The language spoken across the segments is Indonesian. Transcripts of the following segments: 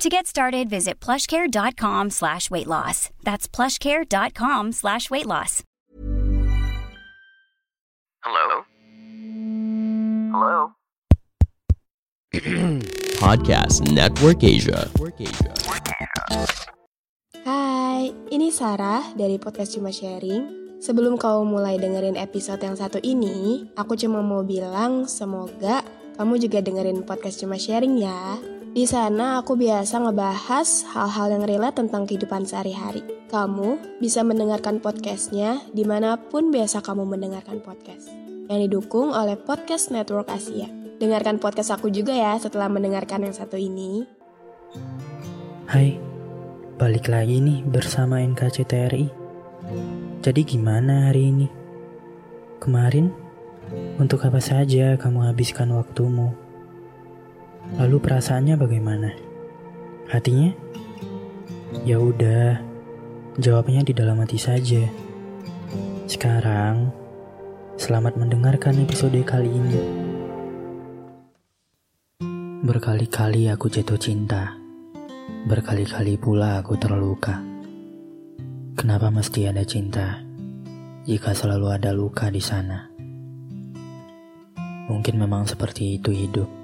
To get started, visit plushcare.com slash weight loss. That's plushcare.com slash weight loss. Hello? Hello? Podcast Network Asia. Hai, ini Sarah dari podcast Cuma Sharing. Sebelum kau mulai dengerin episode yang satu ini, aku cuma mau bilang semoga kamu juga dengerin podcast Cuma Sharing ya. Di sana aku biasa ngebahas hal-hal yang relate tentang kehidupan sehari-hari. Kamu bisa mendengarkan podcastnya di mana pun biasa kamu mendengarkan podcast. Yang didukung oleh Podcast Network Asia. Dengarkan podcast aku juga ya setelah mendengarkan yang satu ini. Hai, balik lagi nih bersama NKCTRI. Jadi gimana hari ini? Kemarin, untuk apa saja kamu habiskan waktumu? Lalu perasaannya bagaimana? Hatinya? Ya udah, jawabnya di dalam hati saja. Sekarang, selamat mendengarkan episode kali ini. Berkali-kali aku jatuh cinta. Berkali-kali pula aku terluka. Kenapa mesti ada cinta jika selalu ada luka di sana? Mungkin memang seperti itu hidup.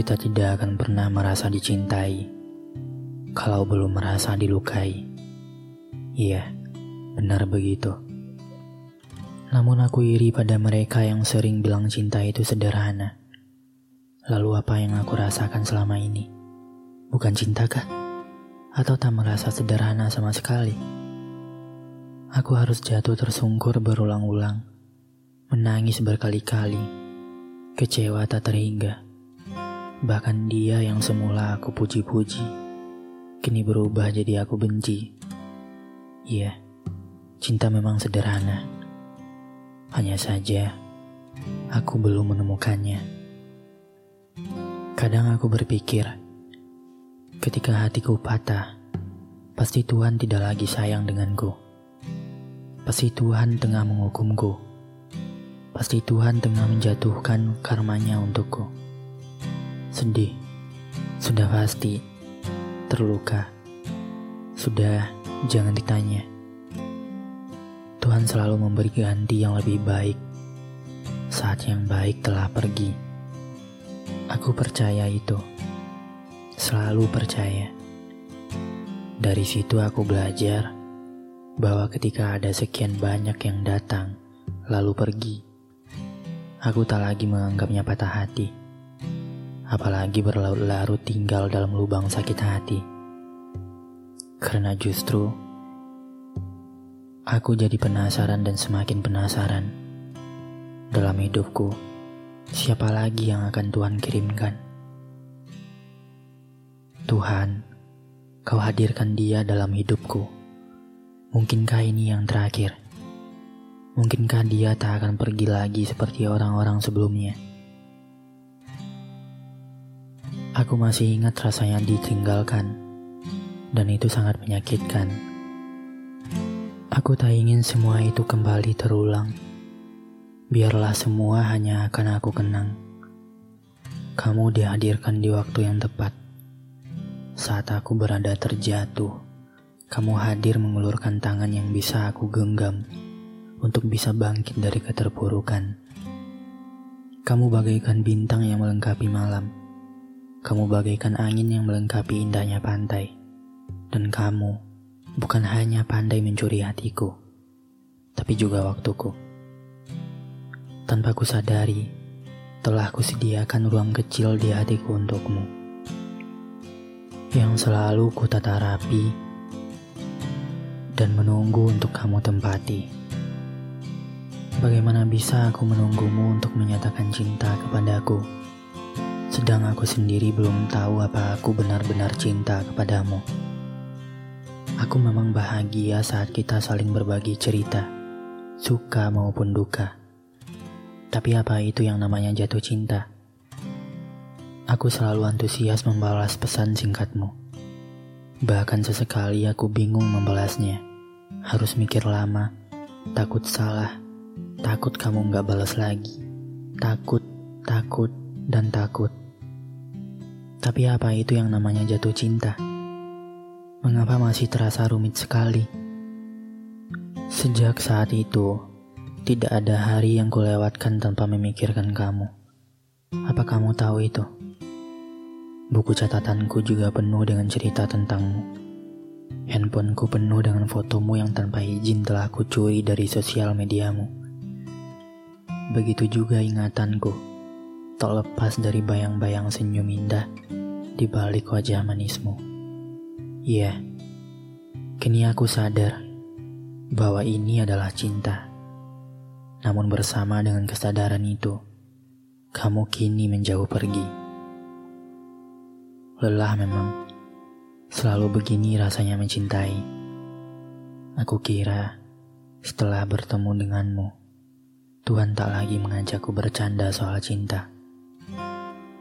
Kita tidak akan pernah merasa dicintai kalau belum merasa dilukai. Iya, benar begitu. Namun aku iri pada mereka yang sering bilang cinta itu sederhana. Lalu apa yang aku rasakan selama ini? Bukan cintakah? Atau tak merasa sederhana sama sekali? Aku harus jatuh tersungkur berulang-ulang, menangis berkali-kali, kecewa tak terhingga. Bahkan dia yang semula aku puji-puji, kini berubah jadi aku benci. Iya, cinta memang sederhana. Hanya saja, aku belum menemukannya. Kadang aku berpikir, ketika hatiku patah, pasti Tuhan tidak lagi sayang denganku. Pasti Tuhan tengah menghukumku. Pasti Tuhan tengah menjatuhkan karmanya untukku. Sedih, sudah pasti. Terluka, sudah jangan ditanya. Tuhan selalu memberi ganti yang lebih baik saat yang baik telah pergi. Aku percaya itu, selalu percaya. Dari situ aku belajar bahwa ketika ada sekian banyak yang datang lalu pergi, aku tak lagi menganggapnya patah hati apalagi berlarut-larut tinggal dalam lubang sakit hati. Karena justru aku jadi penasaran dan semakin penasaran. Dalam hidupku, siapa lagi yang akan Tuhan kirimkan? Tuhan, kau hadirkan dia dalam hidupku. Mungkinkah ini yang terakhir? Mungkinkah dia tak akan pergi lagi seperti orang-orang sebelumnya? Aku masih ingat rasanya ditinggalkan, dan itu sangat menyakitkan. Aku tak ingin semua itu kembali terulang. Biarlah semua hanya akan aku kenang. Kamu dihadirkan di waktu yang tepat. Saat aku berada terjatuh, kamu hadir mengulurkan tangan yang bisa aku genggam untuk bisa bangkit dari keterpurukan. Kamu bagaikan bintang yang melengkapi malam kamu bagaikan angin yang melengkapi indahnya pantai. Dan kamu bukan hanya pandai mencuri hatiku, tapi juga waktuku. Tanpa ku sadari, telah kusediakan ruang kecil di hatiku untukmu. Yang selalu ku tata rapi dan menunggu untuk kamu tempati. Bagaimana bisa aku menunggumu untuk menyatakan cinta kepadaku? Sedang aku sendiri belum tahu apa aku benar-benar cinta kepadamu. Aku memang bahagia saat kita saling berbagi cerita, suka maupun duka. Tapi apa itu yang namanya jatuh cinta? Aku selalu antusias membalas pesan singkatmu. Bahkan sesekali aku bingung membalasnya. Harus mikir lama, takut salah, takut kamu nggak balas lagi. Takut, takut, dan takut. Tapi apa itu yang namanya jatuh cinta? Mengapa masih terasa rumit sekali? Sejak saat itu, tidak ada hari yang kulewatkan tanpa memikirkan kamu. Apa kamu tahu itu? Buku catatanku juga penuh dengan cerita tentangmu. Handphoneku penuh dengan fotomu yang tanpa izin telah kucuri dari sosial mediamu. Begitu juga ingatanku, tak lepas dari bayang-bayang senyum indah di balik wajah manismu. Iya, kini aku sadar bahwa ini adalah cinta. Namun bersama dengan kesadaran itu, kamu kini menjauh pergi. Lelah memang, selalu begini rasanya mencintai. Aku kira setelah bertemu denganmu, Tuhan tak lagi mengajakku bercanda soal cinta.